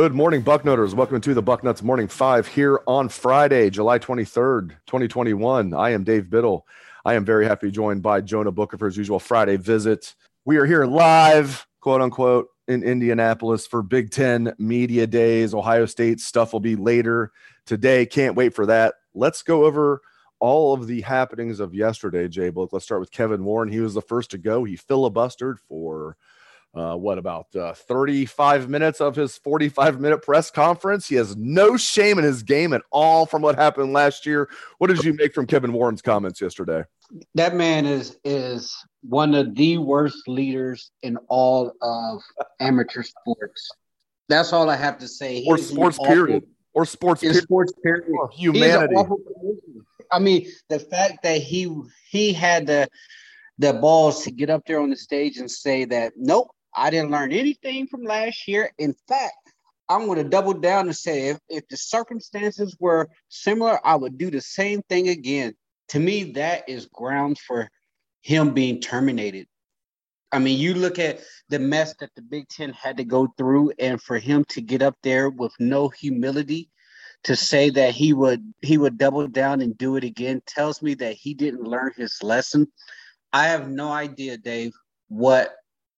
Good morning, Bucknutters. Welcome to the Bucknuts Morning Five here on Friday, July 23rd, 2021. I am Dave Biddle. I am very happy to joined by Jonah Booker for his usual Friday visit. We are here live, quote unquote, in Indianapolis for Big Ten Media Days. Ohio State stuff will be later today. Can't wait for that. Let's go over all of the happenings of yesterday, Jay Book. Let's start with Kevin Warren. He was the first to go. He filibustered for uh, what about uh, 35 minutes of his 45 minute press conference. He has no shame in his game at all from what happened last year. What did you make from Kevin Warren's comments yesterday? That man is is one of the worst leaders in all of amateur sports. That's all I have to say. or sports awful, period. Or sports period. Sports period. Or humanity. I mean, the fact that he he had the the balls to get up there on the stage and say that nope, I didn't learn anything from last year. In fact, I'm going to double down and say if, if the circumstances were similar, I would do the same thing again. To me, that is grounds for him being terminated. I mean, you look at the mess that the Big Ten had to go through, and for him to get up there with no humility to say that he would he would double down and do it again tells me that he didn't learn his lesson. I have no idea, Dave, what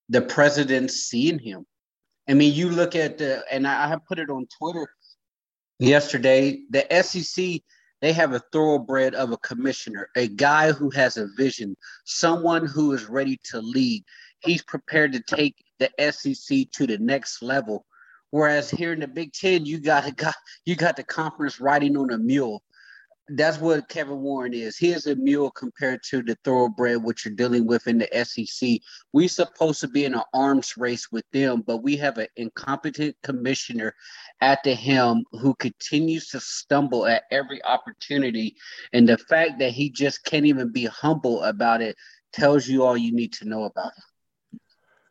the president seeing him. I mean, you look at the, and I have put it on Twitter yesterday. The SEC, they have a thoroughbred of a commissioner, a guy who has a vision, someone who is ready to lead. He's prepared to take the SEC to the next level. Whereas here in the Big Ten, you got, got you got the conference riding on a mule that's what Kevin Warren is. He is a mule compared to the thoroughbred, which you're dealing with in the SEC. We're supposed to be in an arms race with them, but we have an incompetent commissioner at the helm who continues to stumble at every opportunity. And the fact that he just can't even be humble about it tells you all you need to know about it.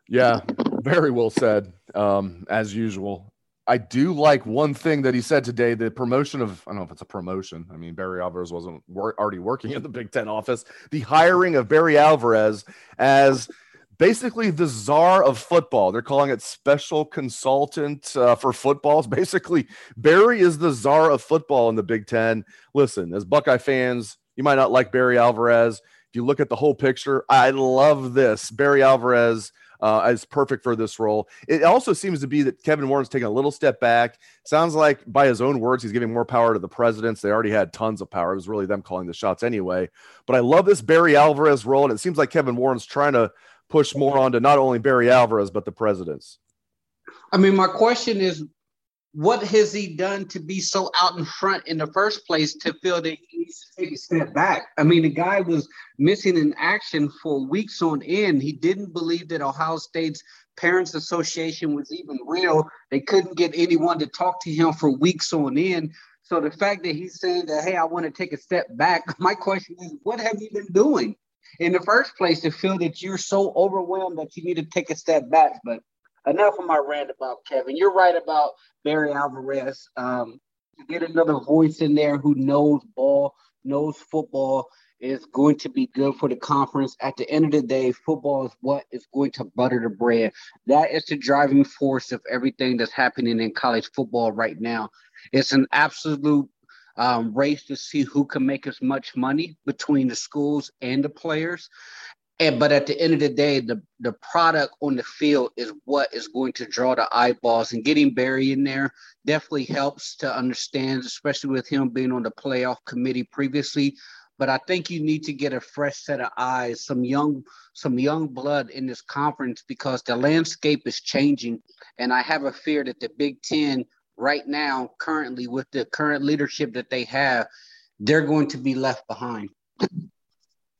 Yeah, very well said. Um, as usual, I do like one thing that he said today the promotion of, I don't know if it's a promotion. I mean, Barry Alvarez wasn't wor- already working in the Big Ten office. The hiring of Barry Alvarez as basically the czar of football. They're calling it special consultant uh, for footballs. Basically, Barry is the czar of football in the Big Ten. Listen, as Buckeye fans, you might not like Barry Alvarez. If you look at the whole picture, I love this. Barry Alvarez uh, is perfect for this role. It also seems to be that Kevin Warren's taking a little step back. Sounds like, by his own words, he's giving more power to the presidents. They already had tons of power. It was really them calling the shots anyway. But I love this Barry Alvarez role, and it seems like Kevin Warren's trying to push more onto not only Barry Alvarez but the presidents. I mean, my question is, what has he done to be so out in front in the first place to feel that he needs to take a step back? I mean, the guy was missing in action for weeks on end. He didn't believe that Ohio State's Parents Association was even real. They couldn't get anyone to talk to him for weeks on end. So the fact that he's saying that, hey, I want to take a step back, my question is, what have you been doing in the first place to feel that you're so overwhelmed that you need to take a step back? But enough of my rant about Kevin. You're right about Barry Alvarez. Um, to get another voice in there who knows ball, knows football, is going to be good for the conference. At the end of the day, football is what is going to butter the bread. That is the driving force of everything that's happening in college football right now. It's an absolute um, race to see who can make as much money between the schools and the players. And but at the end of the day, the the product on the field is what is going to draw the eyeballs. And getting Barry in there definitely helps to understand, especially with him being on the playoff committee previously. But I think you need to get a fresh set of eyes, some young, some young blood in this conference because the landscape is changing. And I have a fear that the Big Ten right now, currently with the current leadership that they have, they're going to be left behind.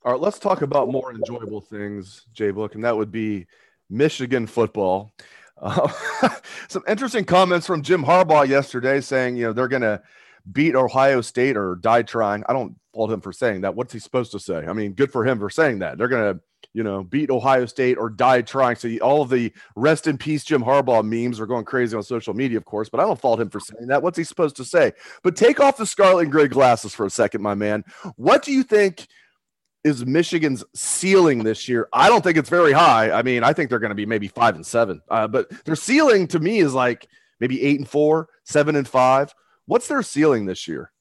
All right, let's talk about more enjoyable things, Jay Book, and that would be Michigan football. Uh, some interesting comments from Jim Harbaugh yesterday saying, you know, they're going to beat Ohio State or die trying. I don't fault him for saying that. What's he supposed to say? I mean, good for him for saying that. They're going to, you know, beat Ohio State or die trying. So all of the rest in peace Jim Harbaugh memes are going crazy on social media, of course, but I don't fault him for saying that. What's he supposed to say? But take off the scarlet and gray glasses for a second, my man. What do you think – is Michigan's ceiling this year? I don't think it's very high. I mean, I think they're going to be maybe five and seven, uh, but their ceiling to me is like maybe eight and four, seven and five. What's their ceiling this year?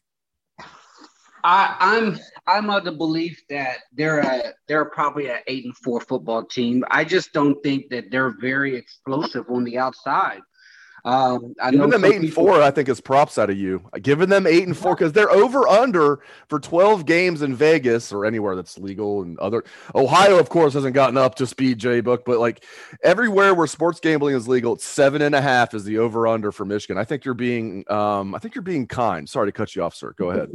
I, I'm I'm of the belief that they're a they're probably an eight and four football team. I just don't think that they're very explosive on the outside. Um, I Giving them eight and four, I think, is props out of you. Giving them eight and four because they're over under for 12 games in Vegas or anywhere that's legal and other. Ohio, of course, hasn't gotten up to speed, J Book, but like everywhere where sports gambling is legal, it's seven and a half is the over under for Michigan. I think you're being, um, I think you're being kind. Sorry to cut you off, sir. Go ahead.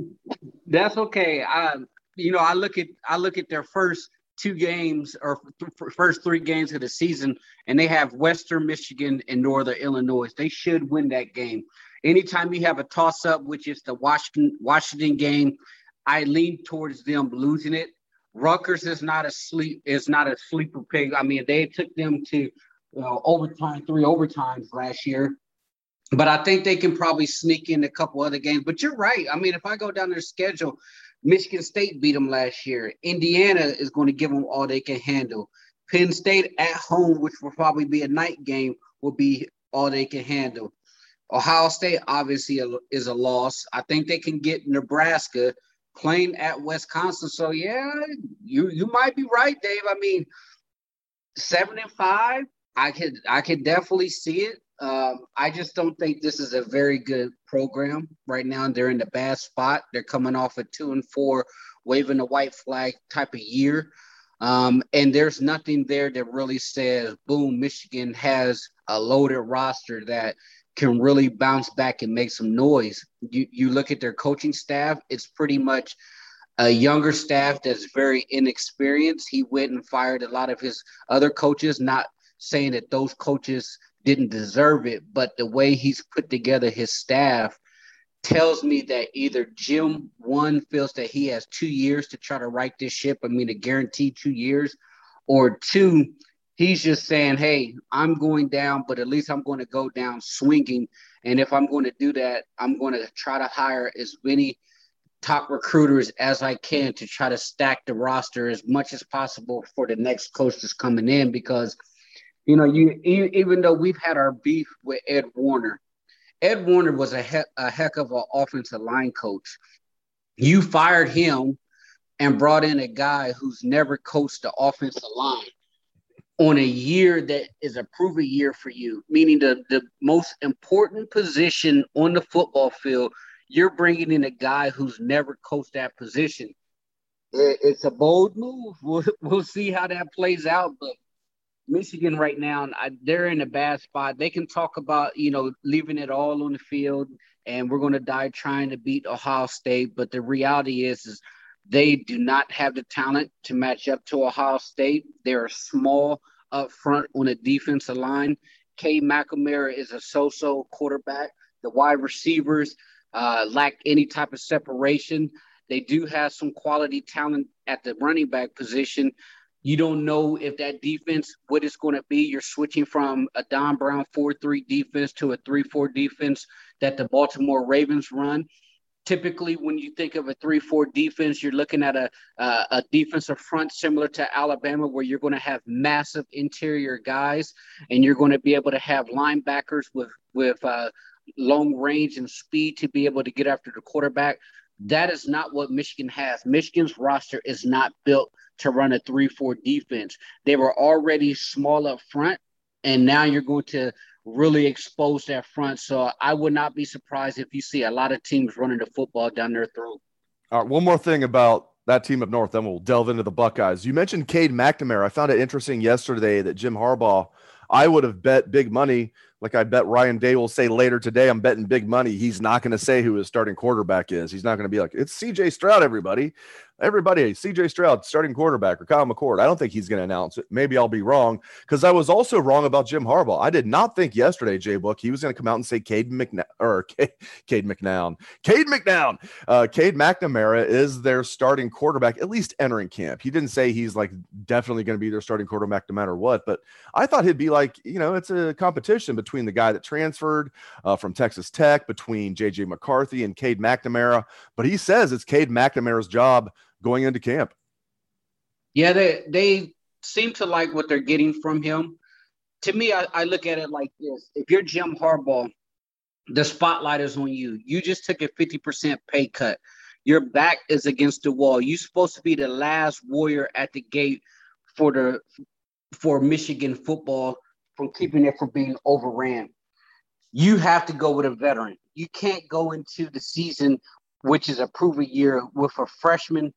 That's okay. I, you know, I look at I look at their first two games or th- first three games of the season, and they have Western Michigan and Northern Illinois. They should win that game. Anytime you have a toss up, which is the Washington Washington game, I lean towards them losing it. Rutgers is not a sleep is not a sleeper pig. I mean, they took them to you know, overtime, three overtimes last year. But I think they can probably sneak in a couple other games. But you're right. I mean, if I go down their schedule, Michigan State beat them last year. Indiana is going to give them all they can handle. Penn State at home, which will probably be a night game, will be all they can handle. Ohio State obviously is a loss. I think they can get Nebraska playing at Wisconsin. So yeah, you you might be right, Dave. I mean, seven and five, I could I could definitely see it. Um, I just don't think this is a very good program right now. They're in the bad spot. They're coming off a two and four, waving the white flag type of year. Um, and there's nothing there that really says, boom, Michigan has a loaded roster that can really bounce back and make some noise. You, you look at their coaching staff, it's pretty much a younger staff that's very inexperienced. He went and fired a lot of his other coaches, not saying that those coaches didn't deserve it, but the way he's put together his staff tells me that either Jim one feels that he has two years to try to right this ship. I mean, a guaranteed two years, or two, he's just saying, "Hey, I'm going down, but at least I'm going to go down swinging. And if I'm going to do that, I'm going to try to hire as many." top recruiters as I can to try to stack the roster as much as possible for the next coach that's coming in because you know, you even though we've had our beef with Ed Warinner, Ed Warinner was a heck, a heck of an offensive line coach. You fired him and brought in a guy who's never coached the offensive line on a year that is a proven year for you, meaning the, the most important position on the football field, you're bringing in a guy who's never coached that position. It's a bold move. We'll, we'll see how that plays out, but Michigan right now, they're in a bad spot. They can talk about, you know, leaving it all on the field and we're going to die trying to beat Ohio State. But the reality is, is they do not have the talent to match up to Ohio State. They're small up front on the defensive line. Cade McNamara is a so-so quarterback. The wide receivers uh, lack any type of separation. They do have some quality talent at the running back position, You don't know if that defense, what it's going to be. You're switching from a Don Brown 4 3 defense to a 3 4 defense that the Baltimore Ravens run. Typically, when you think of a 3 4 defense, you're looking at a, uh, a defensive front similar to Alabama, where you're going to have massive interior guys and you're going to be able to have linebackers with, with uh, long range and speed to be able to get after the quarterback. That is not what Michigan has. Michigan's roster is not built to run a 3 4 defense. They were already small up front, and now you're going to really expose that front. So I would not be surprised if you see a lot of teams running the football down their throat. All right, one more thing about that team up north, then we'll delve into the Buckeyes. You mentioned Cade McNamara. I found it interesting yesterday that Jim Harbaugh, I would have bet big money like I bet Ryan Day will say later today, I'm betting big money. He's not going to say who his starting quarterback is. He's not going to be like, it's CJ Stroud, everybody. Everybody, CJ Stroud, starting quarterback, or Kyle McCord. I don't think he's going to announce it. Maybe I'll be wrong because I was also wrong about Jim Harbaugh. I did not think yesterday, Jay Book, he was going to come out and say Cade McNown or Cade, Cade McNown, Cade McNown, uh, Cade McNamara is their starting quarterback, at least entering camp. He didn't say he's like definitely going to be their starting quarterback no matter what, but I thought he'd be like, you know, it's a competition between the guy that transferred uh, from Texas Tech, between JJ McCarthy and Cade McNamara. But he says it's Cade McNamara's job going into camp. Yeah, they they seem to like what they're getting from him. To me, I, I look at it like this: if you're Jim Harbaugh, the spotlight is on you. You just took a 50% pay cut. Your back is against the wall. You're supposed to be the last warrior at the gate for the for Michigan football from keeping it from being overran. You have to go with a veteran. You can't go into the season, which is a proven year, with a freshman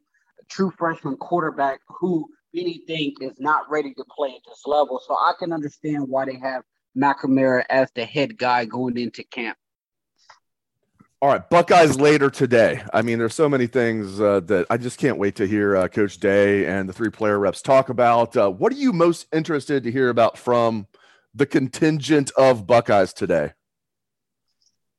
true freshman quarterback who anything is not ready to play at this level. So I can understand why they have McNamara as the head guy going into camp. All right, Buckeyes later today. I mean, there's so many things uh, that I just can't wait to hear uh, Coach Day and the three player reps talk about. Uh, what are you most interested to hear about from the contingent of Buckeyes today?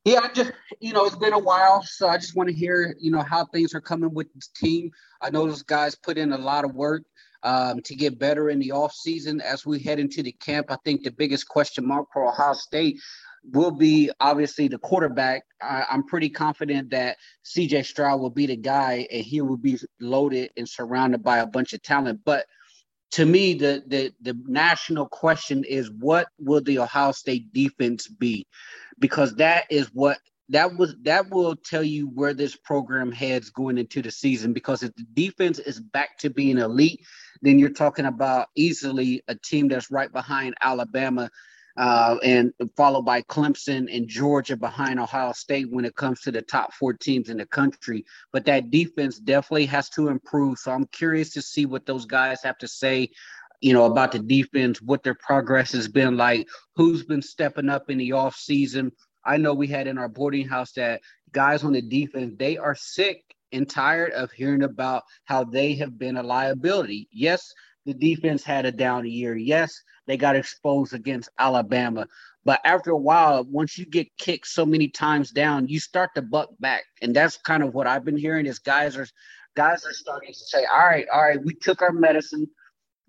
Yeah, I just you know it's been a while, so I just want to hear you know how things are coming with this team. I know those guys put in a lot of work um, to get better in the off season as we head into the camp. I think the biggest question mark for Ohio State will be obviously the quarterback. I, am pretty confident that CJ Stroud will be the guy, and he will be loaded and surrounded by a bunch of talent, but to me, the, the the national question is what will the Ohio State defense be? Because that is what that was that will tell you where this program heads going into the season. Because if the defense is back to being elite, then you're talking about easily a team that's right behind Alabama uh, and followed by Clemson and Georgia behind Ohio State when it comes to the top four teams in the country. But that defense definitely has to improve. So I'm curious to see what those guys have to say, you know, about the defense, what their progress has been like, who's been stepping up in the off season. I know we had in our boarding house that guys on the defense, they are sick and tired of hearing about how they have been a liability. Yes, the defense had a down year. Yes, they got exposed against Alabama. But after a while, once you get kicked so many times down, you start to buck back. And that's kind of what I've been hearing is guys are guys are starting to say, all right, all right, we took our medicine,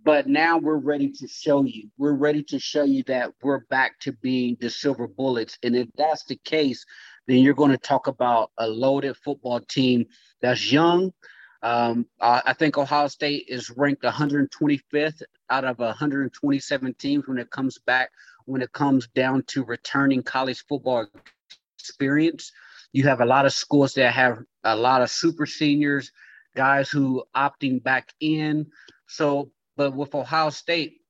but now we're ready to show you. We're ready to show you that we're back to being the silver bullets. And if that's the case, then you're going to talk about a loaded football team that's young, um, I think Ohio State is ranked 125th out of 127 teams when it comes back, when it comes down to returning college football experience. You have a lot of schools that have a lot of super seniors, guys who opting back in. So, but with Ohio State,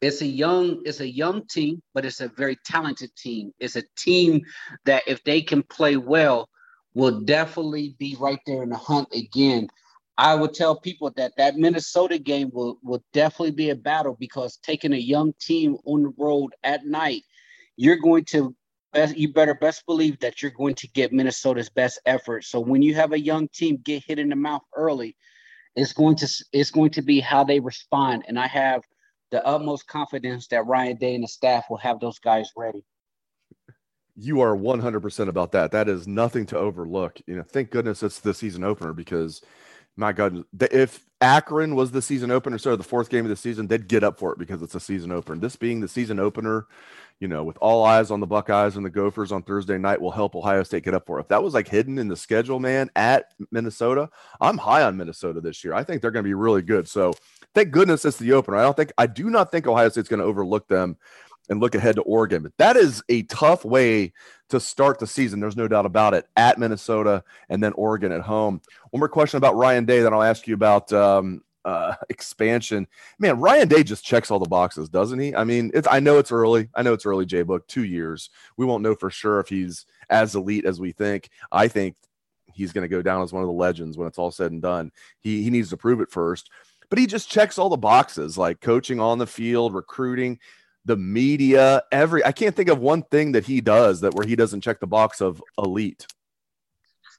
it's a young, it's a young team, but it's a very talented team. It's a team that if they can play well, will definitely be right there in the hunt again I would tell people that that Minnesota game will, will definitely be a battle because taking a young team on the road at night, you're going to you better best believe that you're going to get Minnesota's best effort. So when you have a young team get hit in the mouth early, it's going to it's going to be how they respond. And I have the utmost confidence that Ryan Day and the staff will have those guys ready. You are 100% about that. That is nothing to overlook. You know, thank goodness it's the season opener because – My God, if Akron was the season opener, so the fourth game of the season, they'd get up for it because it's a season opener. This being the season opener, you know, with all eyes on the Buckeyes and the Gophers on Thursday night, will help Ohio State get up for it. If that was like hidden in the schedule, man, at Minnesota, I'm high on Minnesota this year. I think they're going to be really good. So thank goodness it's the opener. I don't think, I do not think Ohio State's going to overlook them and look ahead to Oregon. But that is a tough way to start the season. There's no doubt about it. At Minnesota and then Oregon at home. One more question about Ryan Day, then I'll ask you about um, uh, expansion. Man, Ryan Day just checks all the boxes, doesn't he? I mean, it's I know it's early. I know it's early, J Book, two years. We won't know for sure if he's as elite as we think. I think he's going to go down as one of the legends when it's all said and done. He he needs to prove it first. But he just checks all the boxes like coaching on the field, recruiting the media, every I can't think of one thing that he does that where he doesn't check the box of elite.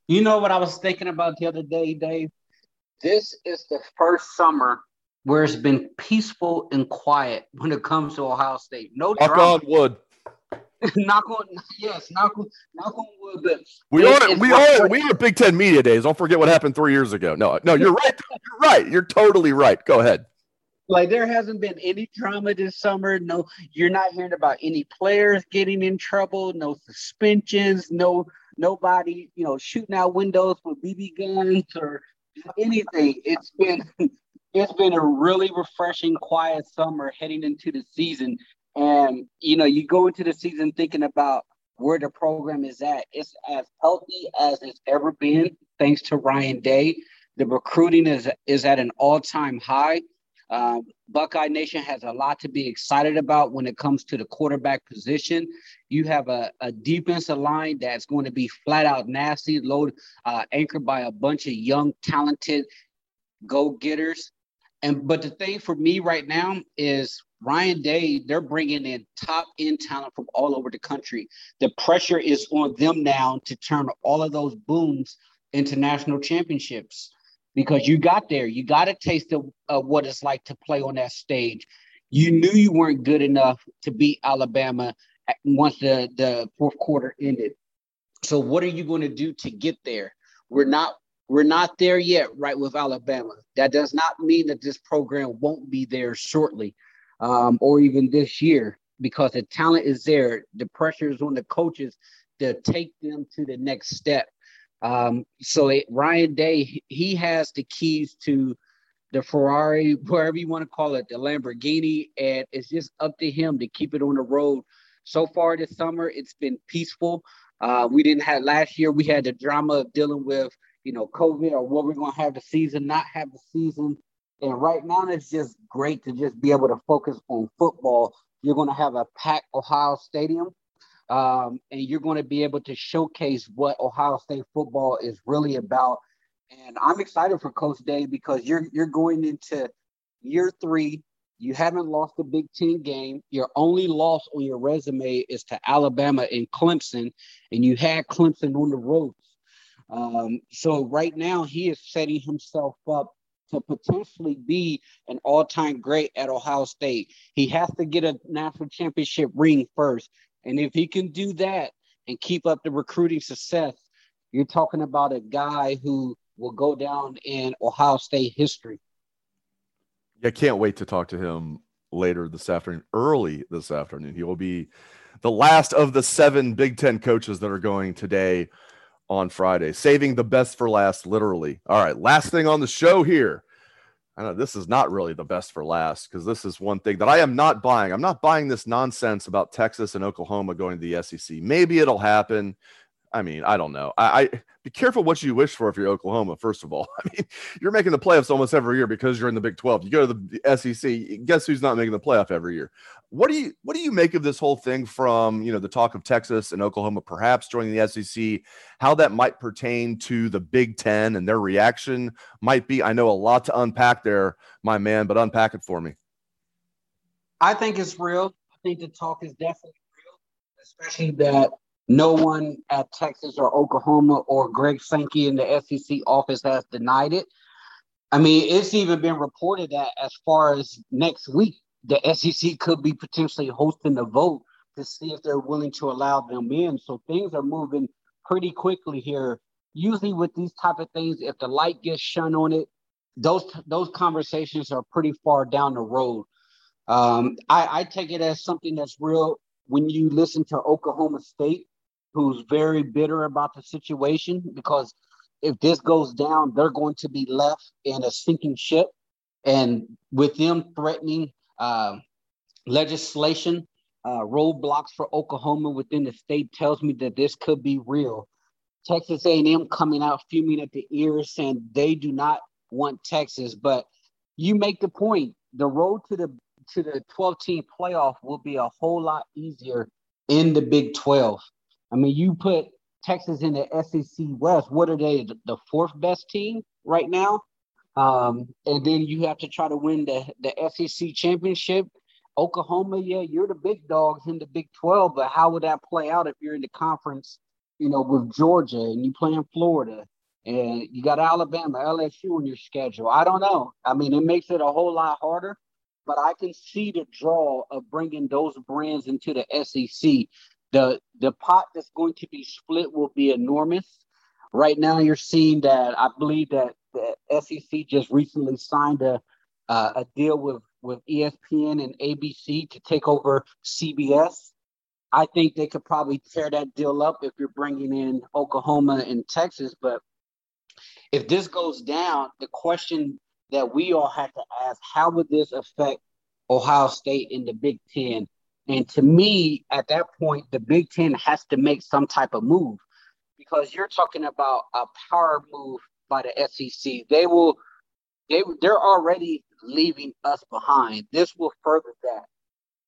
You know what I was thinking about the other day, Dave? This is the first summer where it's been peaceful and quiet when it comes to Ohio State. No knock drama. on wood. knock on yes, knock on knock on wood. But we are we are we are Big Ten media days. Don't forget what happened three years ago. No, no, you're right. You're right. You're totally right. Go ahead. Like there hasn't been any drama this summer. No, you're not hearing about any players getting in trouble. No suspensions. No nobody, you know, shooting out windows with BB guns or anything. It's been it's been a really refreshing, quiet summer heading into the season. And you know, you go into the season thinking about where the program is at. It's as healthy as it's ever been, thanks to Ryan Day. The recruiting is is at an all-time high. Um, Buckeye Nation has a lot to be excited about when it comes to the quarterback position. You have a, a defensive line that's going to be flat out nasty, load uh, anchored by a bunch of young, talented go getters. And but the thing for me right now is Ryan Day, they're bringing in top end talent from all over the country. The pressure is on them now to turn all of those booms into national championships because you got there. You got a taste of, of what it's like to play on that stage. You knew you weren't good enough to beat Alabama once the, the fourth quarter ended. So what are you going to do to get there? We're not we're not there yet, right, with Alabama. That does not mean that this program won't be there shortly, um, or even this year, because the talent is there. The pressure is on the coaches to take them to the next step. Um, so it, Ryan Day, he has the keys to the Ferrari, wherever you want to call it, the Lamborghini, and it's just up to him to keep it on the road. So far this summer, it's been peaceful. Uh, we didn't have last year. We had the drama of dealing with, you know, COVID or what we're going to have the season, not have the season. And right now, it's just great to just be able to focus on football. You're going to have a packed Ohio Stadium um, and you're going to be able to showcase what Ohio State football is really about. And I'm excited for Coach Day because you're you're going into year three. You haven't lost a Big Ten game. Your only loss on your resume is to Alabama and Clemson, and you had Clemson on the ropes. Um, so right now he is setting himself up to potentially be an all-time great at Ohio State. He has to get a national championship ring first. And if he can do that and keep up the recruiting success, you're talking about a guy who will go down in Ohio State history. I can't wait to talk to him later this afternoon, early this afternoon. He will be the last of the seven Big Ten coaches that are going today on Friday, saving the best for last, literally. All right, last thing on the show here. I know this is not really the best for last because this is one thing that I am not buying. I'm not buying this nonsense about Texas and Oklahoma going to the SEC. Maybe it'll happen. I mean, I don't know. I, I, be careful what you wish for if you're Oklahoma. First of all, I mean, you're making the playoffs almost every year because you're in the Big 12. You go to the SEC. Guess who's not making the playoff every year? What do you what do you make of this whole thing from you know the talk of Texas and Oklahoma perhaps joining the SEC? How that might pertain to the Big Ten and their reaction might be. I know a lot to unpack there, my man, but unpack it for me. I think it's real. I think the talk is definitely real, especially that no one at Texas or Oklahoma or Greg Sankey in the SEC office has denied it. I mean, it's even been reported that as far as next week, the SEC could be potentially hosting a vote to see if they're willing to allow them in. So things are moving pretty quickly here, usually with these type of things, if the light gets shone on it, those those conversations are pretty far down the road. Um, I, I take it as something that's real when you listen to Oklahoma State, who's very bitter about the situation because if this goes down, they're going to be left in a sinking ship. And with them threatening uh, legislation, uh, roadblocks for Oklahoma within the state tells me that this could be real. Texas A&M coming out fuming at the ears saying they do not want Texas, but you make the point. The road to the to the 12 team playoff will be a whole lot easier in the Big 12. I mean, you put Texas in the SEC West. What are they? The fourth best team right now. Um, and then you have to try to win the, the SEC championship. Oklahoma, yeah, you're the big dogs in the Big 12, but how would that play out if you're in the conference, you know, with Georgia and you play in Florida and you got Alabama, LSU on your schedule? I don't know. I mean, it makes it a whole lot harder but I can see the draw of bringing those brands into the SEC. The the pot that's going to be split will be enormous. Right now, you're seeing that I believe that the SEC just recently signed a uh, a deal with with ESPN and ABC to take over CBS. I think they could probably tear that deal up if you're bringing in Oklahoma and Texas. But if this goes down, the question that we all have to ask how would this affect Ohio State in the Big Ten? And to me, at that point, the Big Ten has to make some type of move because you're talking about a power move by the SEC. They will, they they're already leaving us behind. This will further that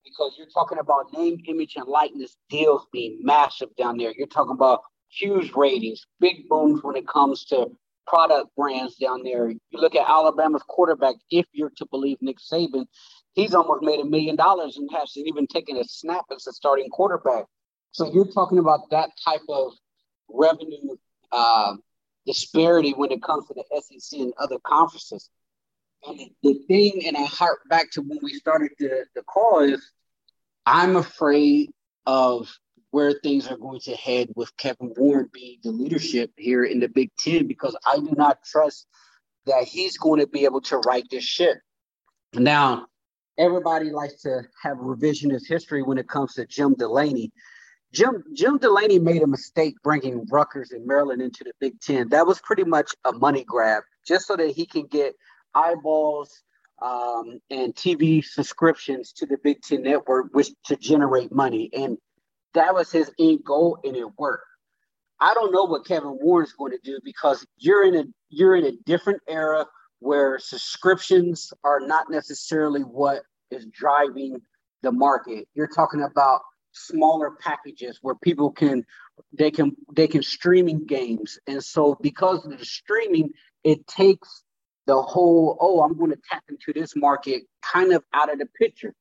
because you're talking about name, image, and likeness deals being massive down there. You're talking about huge ratings, big booms when it comes to product brands down there. You look at Alabama's quarterback, if you're to believe Nick Saban, he's almost made a million dollars and hasn't even taken a snap as a starting quarterback. So you're talking about that type of revenue uh, disparity when it comes to the SEC and other conferences. And the thing, and I hark back to when we started the, the call, is I'm afraid of where things are going to head with Kevin Warren being the leadership here in the Big Ten because I do not trust that he's going to be able to right this ship. Now, everybody likes to have revisionist history when it comes to Jim Delany. Jim Jim Delany made a mistake bringing Rutgers and Maryland into the Big Ten. That was pretty much a money grab, just so that he can get eyeballs um, and TV subscriptions to the Big Ten network, which to generate money. And that was his end goal, and it worked. I don't know what Kevin Warren's going to do because you're in a you're in a different era where subscriptions are not necessarily what is driving the market. You're talking about smaller packages where people can they can they can streaming games, and so because of the streaming, it takes the whole oh I'm going to tap into this market kind of out of the picture.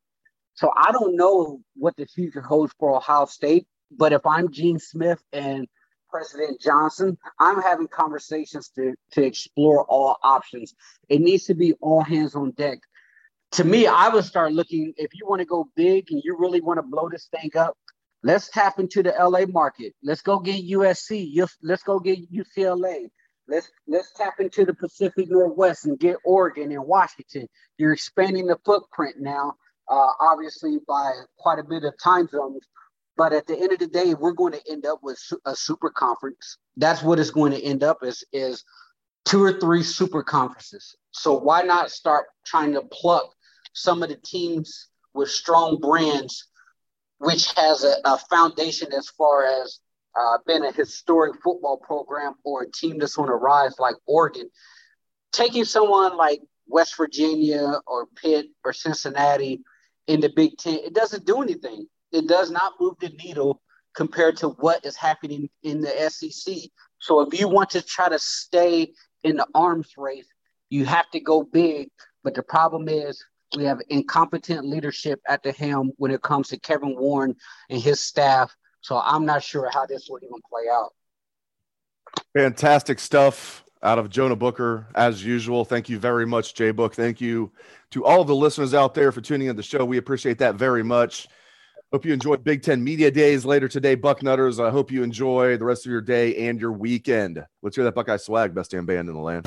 So I don't know what the future holds for Ohio State, but if I'm Gene Smith and President Johnson, I'm having conversations to, to explore all options. It needs to be all hands on deck. To me, I would start looking if you want to go big and you really want to blow this thing up, let's tap into the LA market. Let's go get USC. Let's go get UCLA. Let's let's tap into the Pacific Northwest and get Oregon and Washington. You're expanding the footprint now uh, obviously by quite a bit of time zones. But at the end of the day, we're going to end up with a super conference. That's what it's going to end up as is two or three super conferences. So why not start trying to pluck some of the teams with strong brands, which has a, a foundation as far as uh, been a historic football program or a team that's on the rise like Oregon. Taking someone like West Virginia or Pitt or Cincinnati in the Big Ten, it doesn't do anything. It does not move the needle compared to what is happening in the SEC. So if you want to try to stay in the arms race, you have to go big. But the problem is we have incompetent leadership at the helm when it comes to Kevin Warren and his staff. So I'm not sure how this will even play out. Fantastic stuff out of Jonah Booker, as usual. Thank you very much, Jay Book. Thank you to all of the listeners out there for tuning in the show. We appreciate that very much. Hope you enjoy Big Ten Media Days later today, Bucknutters. I hope you enjoy the rest of your day and your weekend. Let's hear that Buckeye swag, best damn band in the land.